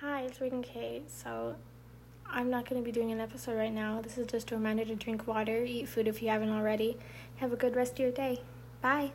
Hi, it's Regan Kate. So, I'm not going to be doing an episode right now. This is just a reminder to drink water, eat food if you haven't already. Have a good rest of your day. Bye.